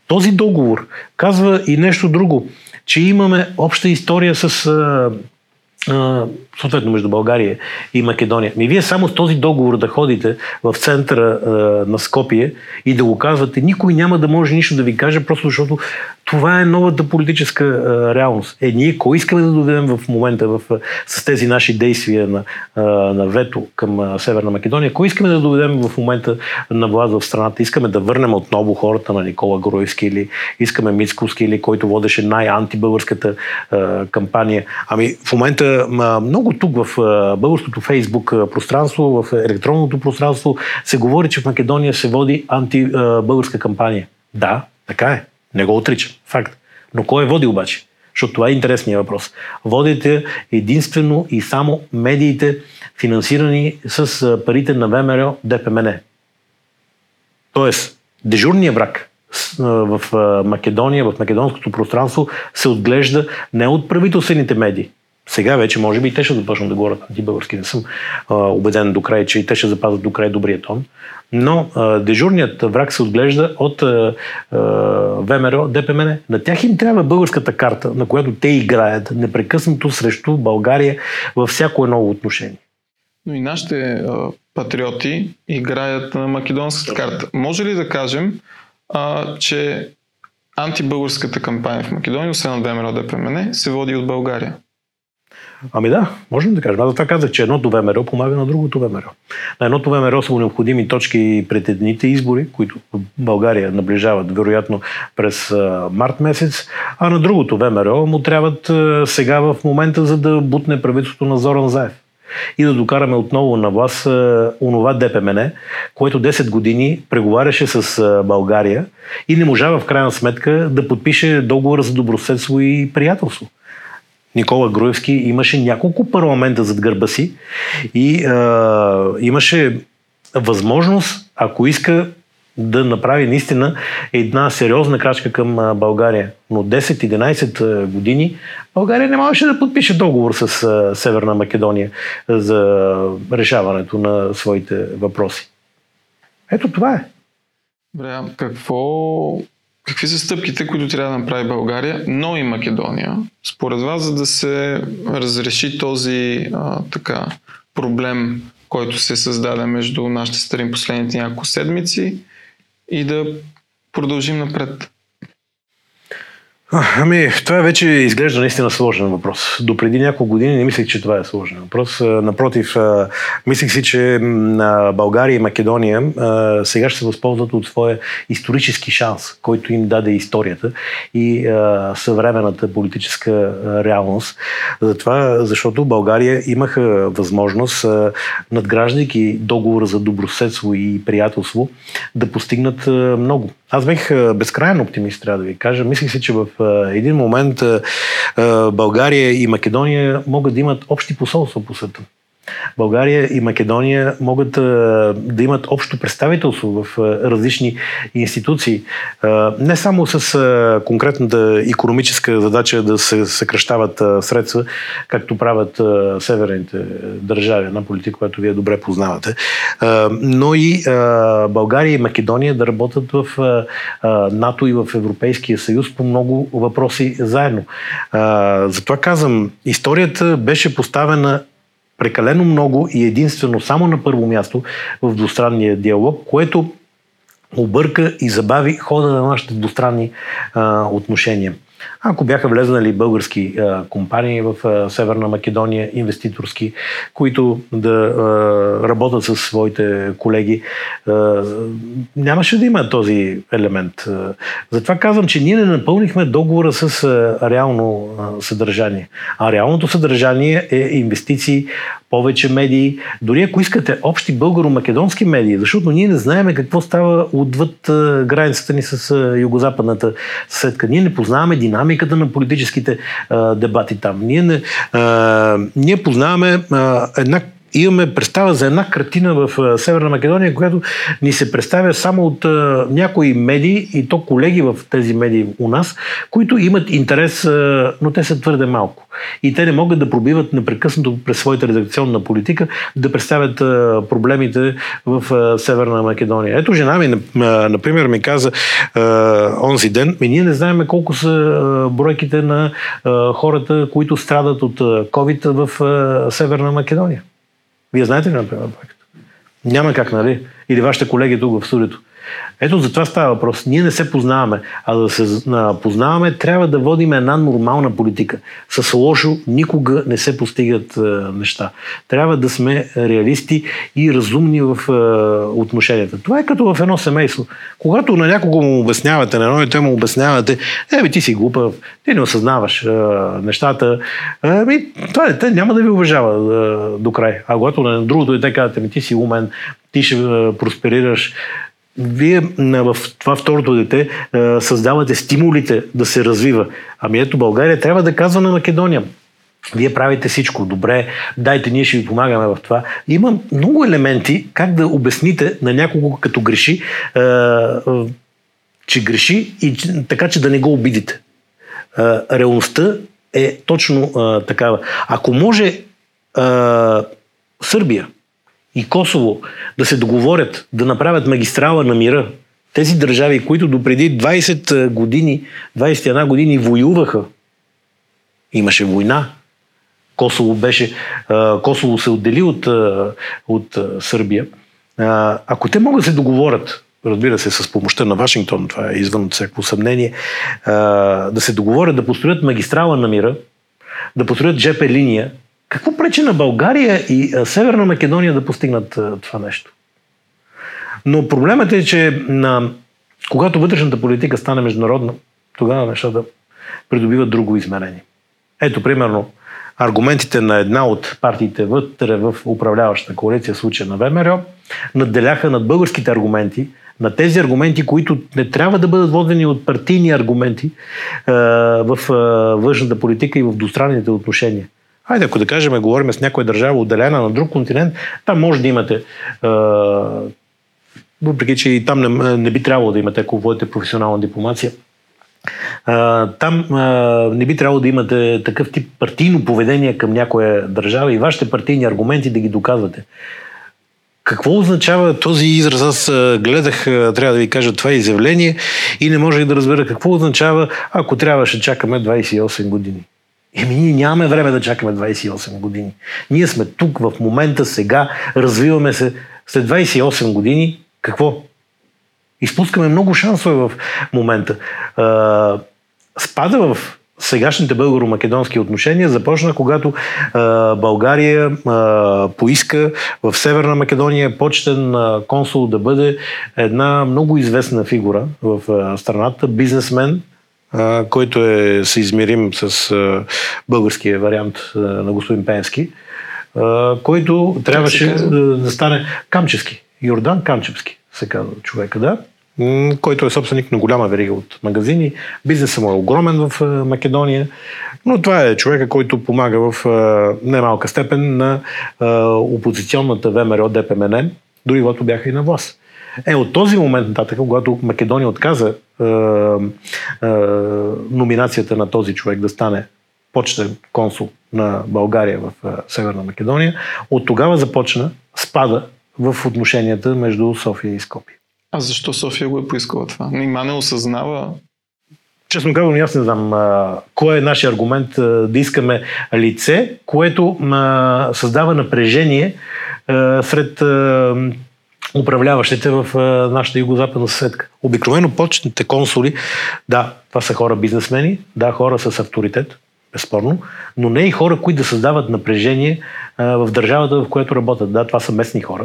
Този договор казва и нещо друго, че имаме обща история с а, съответно между България и Македония. Ми вие само с този договор да ходите в центъра а, на Скопие и да го казвате, никой няма да може нищо да ви каже, просто защото това е новата политическа а, реалност. Е, ние кой искаме да доведем в момента в, с тези наши действия на, а, на вето към а, Северна Македония? Кой искаме да доведем в момента на власт в страната? Искаме да върнем отново хората на Никола Гроевски или искаме Мицковски или който водеше най-антибългарската кампания? Ами в момента а, много тук в а, българското фейсбук пространство, в електронното пространство се говори, че в Македония се води антибългарска кампания. Да, така е. Не го отричам. Факт. Но кой е води обаче? Защото това е интересният въпрос. Водите единствено и само медиите, финансирани с парите на ВМРО ДПМН. Тоест, дежурният враг в Македония, в македонското пространство се отглежда не от правителствените медии, сега вече, може би, и те ще започнат да говорят антибългарски. Не съм а, убеден до край, че и те ще запазят до край добрия тон. Но а, дежурният враг се отглежда от а, а, ВМРО, ДПМН. На тях им трябва българската карта, на която те играят непрекъснато срещу България във всяко едно отношение. Но и нашите а, патриоти играят на македонската карта. Може ли да кажем, а, че антибългарската кампания в Македония, освен от ВМРО ДПМН, се води от България? Ами да, можем да кажем. Аз това казах, че едното ВМРО помага на другото ВМРО. На едното ВМРО са необходими точки пред едните избори, които в България наближават вероятно през март месец, а на другото ВМРО му трябват сега в момента, за да бутне правителството на Зоран Заев и да докараме отново на власт онова ДПМН, което 10 години преговаряше с България и не можа в крайна сметка да подпише договора за добросъседство и приятелство. Никола Груевски имаше няколко парламента зад гърба си и а, имаше възможност, ако иска, да направи наистина една сериозна крачка към България. Но 10-11 години България не можеше да подпише договор с Северна Македония за решаването на своите въпроси. Ето това е. Добре, какво Какви са стъпките, които трябва да направи България, но и Македония, според вас, за да се разреши този а, така, проблем, който се създаде между нашите страни последните няколко седмици и да продължим напред? Ами, това вече изглежда наистина сложен въпрос. До преди няколко години не мислех, че това е сложен въпрос. Напротив, мислех си, че България и Македония сега ще се възползват от своя исторически шанс, който им даде историята и съвременната политическа реалност. Затова, защото България имаха възможност, надграждайки договора за добросъседство и приятелство, да постигнат много. Аз бех безкрайен оптимист, трябва да ви кажа. Мислих си, че в един момент България и Македония могат да имат общи посолства по света. България и Македония могат да имат общо представителство в различни институции. Не само с конкретната економическа задача да се съкръщават средства, както правят северните държави, една политика, която вие добре познавате, но и България и Македония да работят в НАТО и в Европейския съюз по много въпроси заедно. Затова казвам, историята беше поставена прекалено много и единствено само на първо място в двустранния диалог, което обърка и забави хода на нашите двустранни а, отношения. Ако бяха влезнали български а, компании в а, Северна Македония, инвеститорски, които да а, работят със своите колеги, а, нямаше да има този елемент. Затова казвам, че ние не напълнихме договора с а, реално а, съдържание. А реалното съдържание е инвестиции, повече медии, дори ако искате общи българо-македонски медии, защото ние не знаеме какво става отвъд границата ни с югозападната съседка. Ние не познаваме динамиката на политическите а, дебати там. Ние, не, а, ние познаваме а, една имаме представа за една картина в Северна Македония, която ни се представя само от някои медии и то колеги в тези медии у нас, които имат интерес, но те са твърде малко. И те не могат да пробиват непрекъснато през своята редакционна политика да представят проблемите в Северна Македония. Ето жена ми, например, ми каза онзи ден, ми ние не знаем колко са бройките на хората, които страдат от COVID в Северна Македония. Вие знаете ли, например, проект? Няма как, нали? Или вашите колеги тук в студиото. Ето за това става въпрос. Ние не се познаваме, а да се познаваме, трябва да водим една нормална политика. С лошо никога не се постигат е, неща. Трябва да сме реалисти и разумни в е, отношенията. Това е като в едно семейство. Когато на някого му обяснявате, на едно дете му обяснявате, е, бе, ти си глупав, ти не осъзнаваш е, нещата, е, ми, това дете няма да ви уважава е, до край. А когато на другото дете казвате, ми ти си умен, ти ще е, просперираш, вие в това второто дете създавате стимулите да се развива. Ами ето България трябва да казва на Македония. Вие правите всичко добре, дайте, ние ще ви помагаме в това. Има много елементи как да обясните на някого като греши, че греши и така, че да не го обидите. Реалността е точно такава. Ако може Сърбия, и Косово да се договорят да направят магистрала на мира, тези държави, които допреди 20 години, 21 години воюваха, имаше война, Косово беше, Косово се отдели от, от Сърбия. Ако те могат да се договорят, разбира се, с помощта на Вашингтон, това е извън всяко съмнение, да се договорят да построят магистрала на мира, да построят ЖП линия, какво пречи на България и Северна Македония да постигнат това нещо? Но проблемът е, че на, когато вътрешната политика стане международна, тогава нещата придобиват друго измерение. Ето, примерно, аргументите на една от партиите вътре в управляващата коалиция, в случая на ВМРО, надделяха над българските аргументи, на тези аргументи, които не трябва да бъдат водени от партийни аргументи е, в е, външната политика и в двустранните отношения. Хайде, ако да кажем, говорим с някоя държава, отделена на друг континент, там може да имате въпреки, че и там не, не би трябвало да имате, ако водите професионална дипломация, а, там а, не би трябвало да имате такъв тип партийно поведение към някоя държава и вашите партийни аргументи да ги доказвате. Какво означава този израз? Аз гледах, трябва да ви кажа, това изявление и не можех да разбера какво означава, ако трябваше чакаме 28 години. Еми, ние нямаме време да чакаме 28 години. Ние сме тук, в момента, сега, развиваме се. След 28 години, какво? Изпускаме много шансове в момента. спада в сегашните българо-македонски отношения започна, когато а, България а, поиска в Северна Македония почтен а, консул да бъде една много известна фигура в а, страната, бизнесмен, а, който е съизмерим с а, българския вариант а, на господин Пенски, а, който трябваше да, да стане Камчевски. Йордан Камчевски се казва човека, да. който е собственик на голяма верига от магазини. Бизнесът му е огромен в Македония, но това е човека, който помага в немалка степен на опозиционната ВМРО ДПМН, дори когато бяха и на власт. Е, от този момент нататък, когато Македония отказа е, е, номинацията на този човек да стане почтен консул на България в е, Северна Македония, от тогава започна спада в отношенията между София и Скопия. А защо София го е поискала това? Нима не осъзнава Честно казвам, аз не знам а, кой е нашия аргумент а, да искаме лице, което а, създава напрежение а, сред а, управляващите в нашата югозападна съседка. Обикновено почетните консули, да, това са хора бизнесмени, да, хора с авторитет, безспорно, но не и хора, които да създават напрежение в държавата, в която работят. Да, това са местни хора,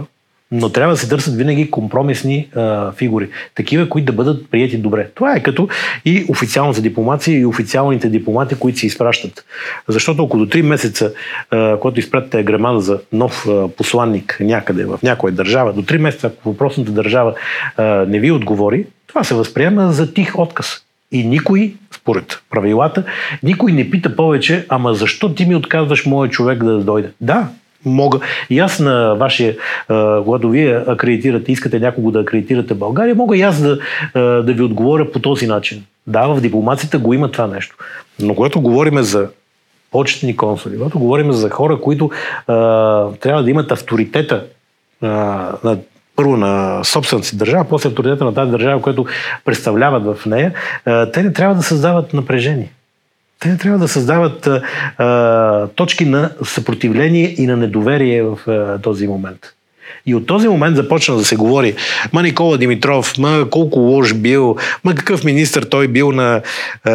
но трябва да се търсят винаги компромисни а, фигури. Такива, които да бъдат прияти добре. Това е като и официалната дипломация и официалните дипломати, които се изпращат. Защото около 3 месеца, а, когато изпратите граман за нов а, посланник някъде в някоя държава, до 3 месеца, ако въпросната държава а, не ви отговори, това се възприема за тих отказ. И никой, според правилата, никой не пита повече, ама защо ти ми отказваш моят човек да дойде? Да, мога. И аз на вашия, когато вие акредитирате, искате някого да акредитирате България, мога и аз да, да ви отговоря по този начин. Да, в дипломацията го има това нещо. Но когато говорим за почетни консули, когато говорим за хора, които а, трябва да имат авторитета а, на първо на собствената си държава, после авторитета на тази държава, която представляват в нея, а, те не трябва да създават напрежение. Те не трябва да създават а, точки на съпротивление и на недоверие в а, този момент. И от този момент започна да се говори, ма Никола Димитров, ма колко лош бил, ма какъв министр той бил на, а,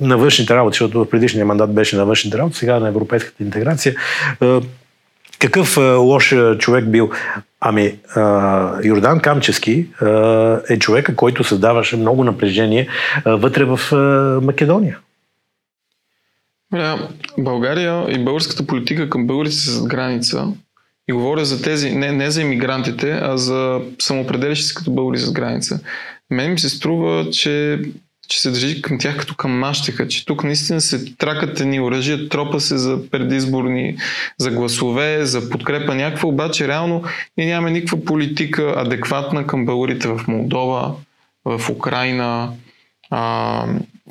на външните работи, защото в предишния мандат беше на външните работи, сега на европейската интеграция. А, какъв а, лош човек бил? Ами, а, Йордан Камчески а, е човека, който създаваше много напрежение а, вътре в а, Македония. България и българската политика към българите с граница и говоря за тези, не, не за иммигрантите, а за самоопределящи се като българи с граница. Мен ми се струва, че, че се държи към тях като към мащеха, че тук наистина се тракат ни оръжия, тропа се за предизборни, за гласове, за подкрепа някаква, обаче реално ние нямаме никаква политика адекватна към българите в Молдова, в Украина, а,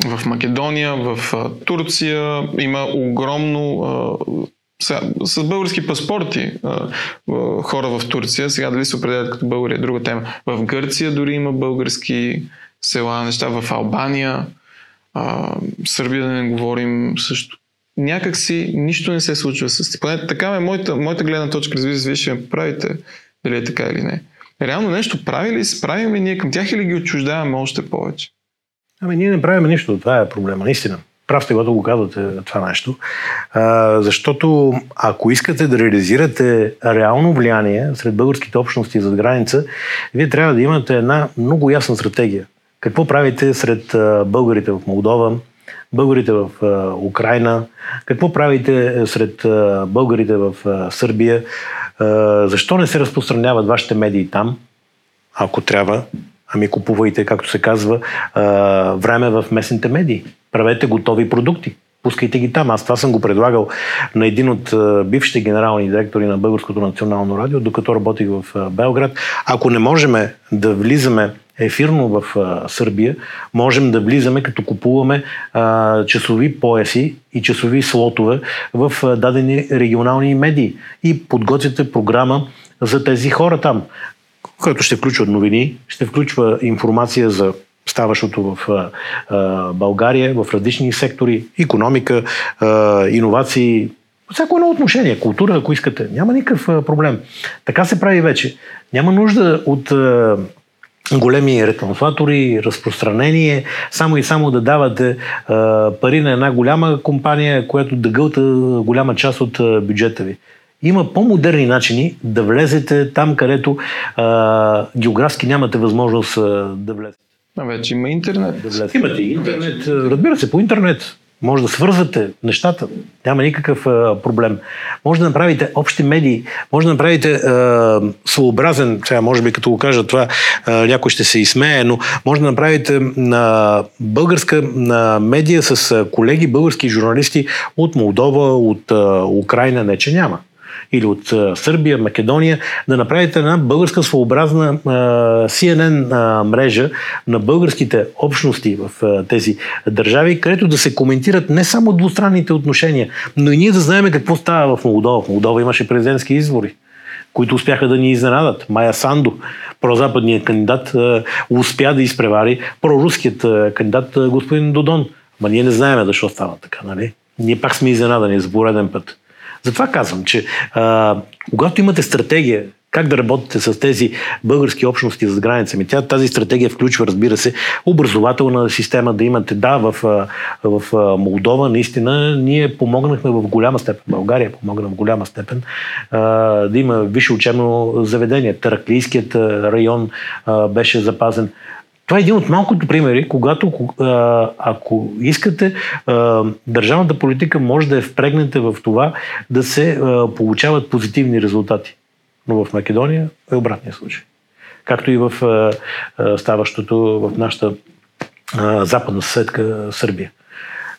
в Македония, в а, Турция има огромно а, сега, с български паспорти а, хора в Турция, сега дали се определят като българи е друга тема. В Гърция дори има български села, неща, в Албания, а, Сърбия да не говорим също. Някак си нищо не се случва с Поне така е моята, моята гледна точка, разбира се, вие ще ме правите дали е така или не. Реално нещо прави ли, справим ли ние към тях или ги отчуждаваме още повече? Ами ние не правим нищо, това е проблема, наистина. Прав сте, когато го казвате това нещо. А, защото ако искате да реализирате реално влияние сред българските общности зад граница, вие трябва да имате една много ясна стратегия. Какво правите сред българите в Молдова, българите в Украина, какво правите сред българите в Сърбия, защо не се разпространяват вашите медии там, ако трябва, Ами купувайте, както се казва, време в местните медии. Правете готови продукти. Пускайте ги там. Аз това съм го предлагал на един от бившите генерални директори на Българското национално радио, докато работих в Белград. Ако не можем да влизаме ефирно в Сърбия, можем да влизаме като купуваме часови пояси и часови слотове в дадени регионални медии и подготвяте програма за тези хора там който ще включва новини, ще включва информация за ставащото в а, България, в различни сектори, економика, а, иновации, всяко едно отношение, култура, ако искате. Няма никакъв а, проблем. Така се прави вече. Няма нужда от а, големи рекламатори, разпространение, само и само да давате а, пари на една голяма компания, която да гълта голяма част от а, бюджета ви има по-модерни начини да влезете там, където а, географски нямате възможност а, да влезете. А вече има интернет. Да влезете. Имате интернет. Разбира се, по интернет. Може да свързвате нещата. Няма никакъв а, проблем. Може да направите общи медии. Може да направите а, своеобразен, сега може би като го кажа това, а, някой ще се изсмее, но може да направите а, българска а, медия с колеги, български журналисти от Молдова, от а, Украина, не че няма или от Сърбия, Македония, да направите една българска своеобразна CNN мрежа на българските общности в тези държави, където да се коментират не само двустранните отношения, но и ние да знаем какво става в Молдова. В Молдова имаше президентски избори които успяха да ни изненадат. Майя Сандо, прозападният кандидат, успя да изпревари проруският кандидат господин Додон. Ма ние не знаем защо става така, нали? Ние пак сме изненадани за пореден път. Затова казвам, че а, когато имате стратегия как да работите с тези български общности за граница? Ми, тя, тази стратегия включва, разбира се, образователна система да имате. Да, в, в Молдова наистина ние помогнахме в голяма степен, България помогна в голяма степен да има висше учебно заведение. Тараклийският район беше запазен. Това е един от малкото примери, когато ако искате, държавната политика може да е впрегнете в това да се получават позитивни резултати. Но в Македония е обратния случай. Както и в ставащото в нашата западна съседка Сърбия.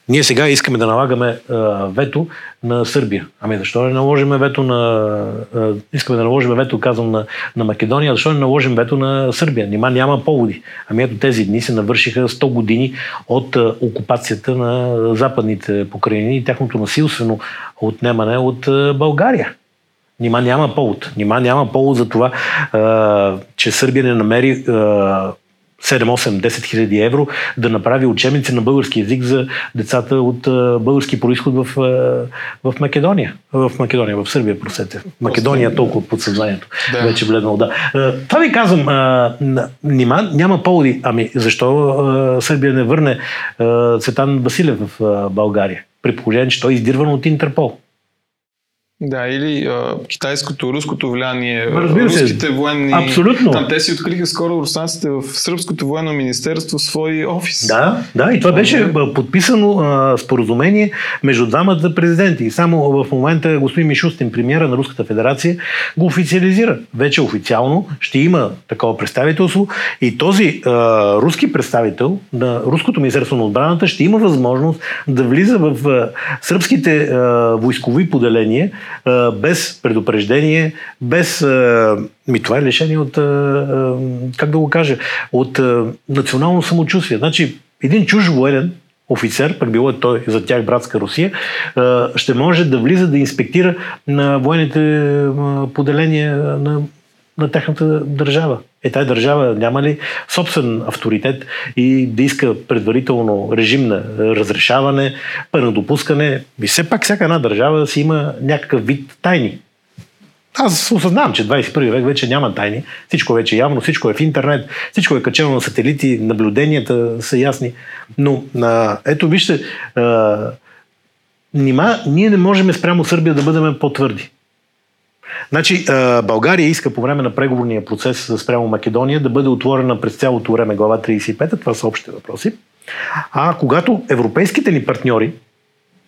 Ние сега искаме да налагаме а, вето на Сърбия. Ами защо не наложим вето на... А, искаме да наложим вето, казвам, на, на Македония, защо не наложим вето на Сърбия? Нима няма поводи. Ами ето тези дни се навършиха 100 години от а, окупацията на западните покрайнини и тяхното насилствено отнемане от а, България. Нима няма повод. Нима няма повод за това, а, че Сърбия не намери а, 7-8-10 хиляди евро да направи учебници на български язик за децата от български происход в, в Македония. В Македония, в Сърбия, просете. Македония е толкова под съзнанието. Да. Вече бледнало, да. Това ви казвам, нима, няма поводи. Ами, защо Сърбия не върне Цветан Василев в България? При положение, че той е издирван от Интерпол. Да, или а, китайското, руското влияние, Разбира руските се. военни. Абсолютно. Там те си откриха скоро руснаците в Сръбското военно министерство свой офис. Да, да, и това беше подписано а, споразумение между двамата президенти. И само в момента господин Мишустин, премиера на Руската федерация, го официализира. Вече официално ще има такова представителство и този а, руски представител на Руското министерство на отбраната ще има възможност да влиза в а, сръбските а, войскови поделения без предупреждение, без... Ми това е лишение от, как да го кажа, от национално самочувствие. Значи, един чуж военен офицер, пък било е той за тях братска Русия, ще може да влиза да инспектира на военните поделения на на тяхната държава. Е, тази държава няма ли собствен авторитет и да иска предварително режим на разрешаване, първо допускане. И все пак всяка една държава си има някакъв вид тайни. Аз осъзнавам, че 21 век вече няма тайни. Всичко вече е явно, всичко е в интернет, всичко е качено на сателити, наблюденията са ясни. Но а, ето вижте, а, нима, ние не можем спрямо Сърбия да бъдем по-твърди. Значи, България иска по време на преговорния процес спрямо Македония да бъде отворена през цялото време глава 35, това са общите въпроси. А когато европейските ни партньори,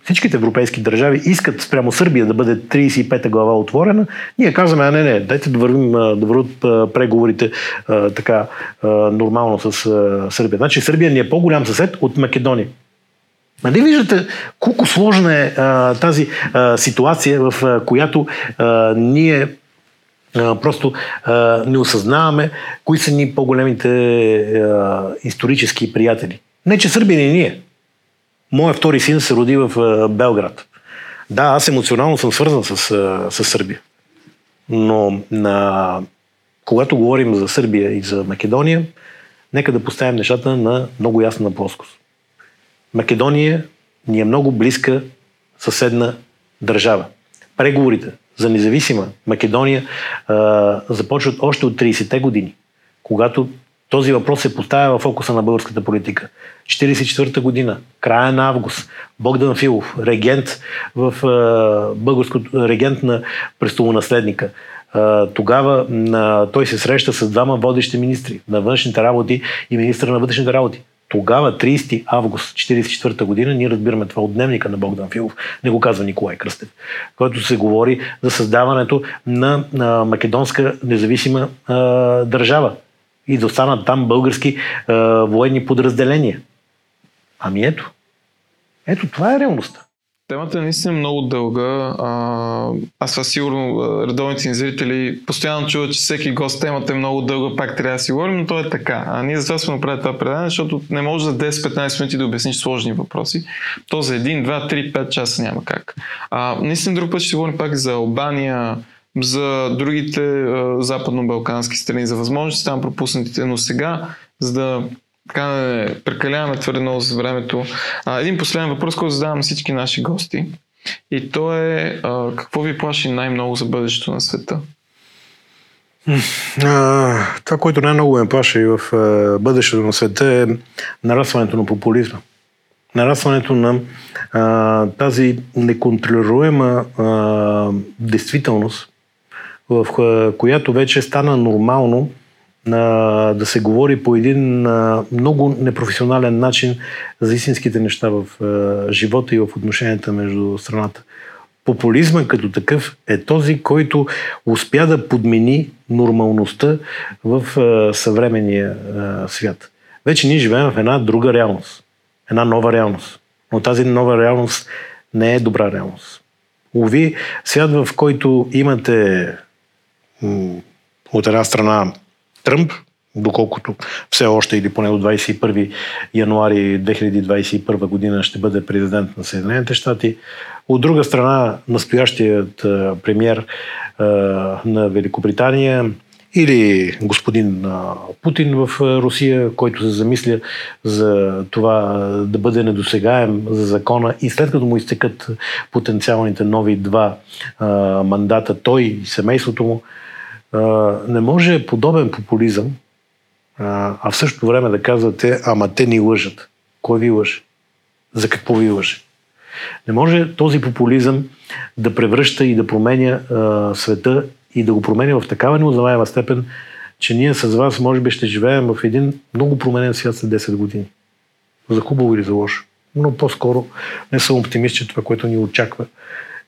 всичките европейски държави искат спрямо Сърбия да бъде 35-та глава отворена, ние казваме, а не, не, дайте да вървим, да върват преговорите така нормално с Сърбия. Значи Сърбия ни е по-голям съсед от Македония. Нали виждате колко сложна е а, тази а, ситуация, в а, която а, ние а, просто а, не осъзнаваме кои са ни по-големите а, исторически приятели. Не, че Сърбия не ние. Моя втори син се роди в а, Белград. Да, аз емоционално съм свързан с, а, с Сърбия. Но на, когато говорим за Сърбия и за Македония, нека да поставим нещата на много ясна плоскост. Македония ни е много близка съседна държава. Преговорите за независима Македония а, започват още от 30-те години, когато този въпрос се поставя в фокуса на българската политика. 44-та година, края на август, Богдан Филов, регент в а, българското, регент на престолонаследника. А, тогава а, той се среща с двама водещи министри на външните работи и министра на вътрешните работи. Тогава, 30 август 1944 година, ние разбираме това от дневника на Богдан Филов, не го казва Николай Кръстев, който се говори за създаването на, на македонска независима а, държава и да останат там български а, военни подразделения. Ами ето. Ето, това е реалността. Темата е наистина много дълга. Аз това сигурно редовните ни зрители постоянно чуват, че всеки гост темата е много дълга, пак трябва да си говорим, но то е така. А ние затова сме направили това предание, защото не може за 10-15 минути да обясниш сложни въпроси. То за 1, 2, 3, 5 часа няма как. А, наистина друг път ще говорим пак за Албания, за другите западно-балкански страни, за възможности там пропуснатите, но сега, за да така не прекаляваме твърде много за времето. А, един последен въпрос, който задавам всички наши гости. И то е а, какво ви плаши най-много за бъдещето на света? А, това, което най-много ме плаши в а, бъдещето на света е нарастването на популизма. Нарастването на а, тази неконтролируема а, действителност, в която вече стана нормално да се говори по един много непрофесионален начин за истинските неща в живота и в отношенията между страната. Популизма като такъв е този, който успя да подмени нормалността в съвременния свят. Вече ние живеем в една друга реалност. Една нова реалност. Но тази нова реалност не е добра реалност. Ови, свят в който имате от една страна Тръмп, доколкото все още или поне до 21 януари 2021 година ще бъде президент на Съединените щати. От друга страна, настоящият премьер на Великобритания или господин Путин в Русия, който се замисля за това да бъде недосегаем за закона и след като му изтекат потенциалните нови два мандата, той и семейството му, не може подобен популизъм, а в същото време да казвате, ама те ни лъжат. Кой ви лъже? За какво ви лъже? Не може този популизъм да превръща и да променя а, света и да го променя в такава неузнаваема степен, че ние с вас може би ще живеем в един много променен свят след 10 години. За хубаво или за лошо. Но по-скоро не съм оптимист, че това, което ни очаква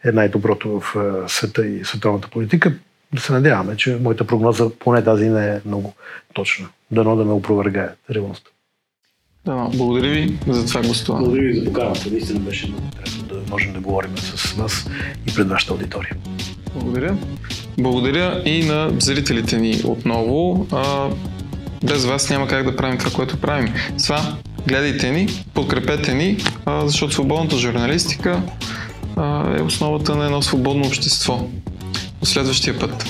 е най-доброто в света и световната политика да се надяваме, че моята прогноза, поне тази не е много точна. Дано да ме опровергае реалността. Да, благодаря ви за това гостуване. Благодаря ви за поканата. Наистина беше много интересно да можем да говорим с вас и пред вашата аудитория. Благодаря. Благодаря и на зрителите ни отново. А, без вас няма как да правим това, което правим. С това гледайте ни, подкрепете ни, а, защото свободната журналистика а, е основата на едно свободно общество. До следващия път.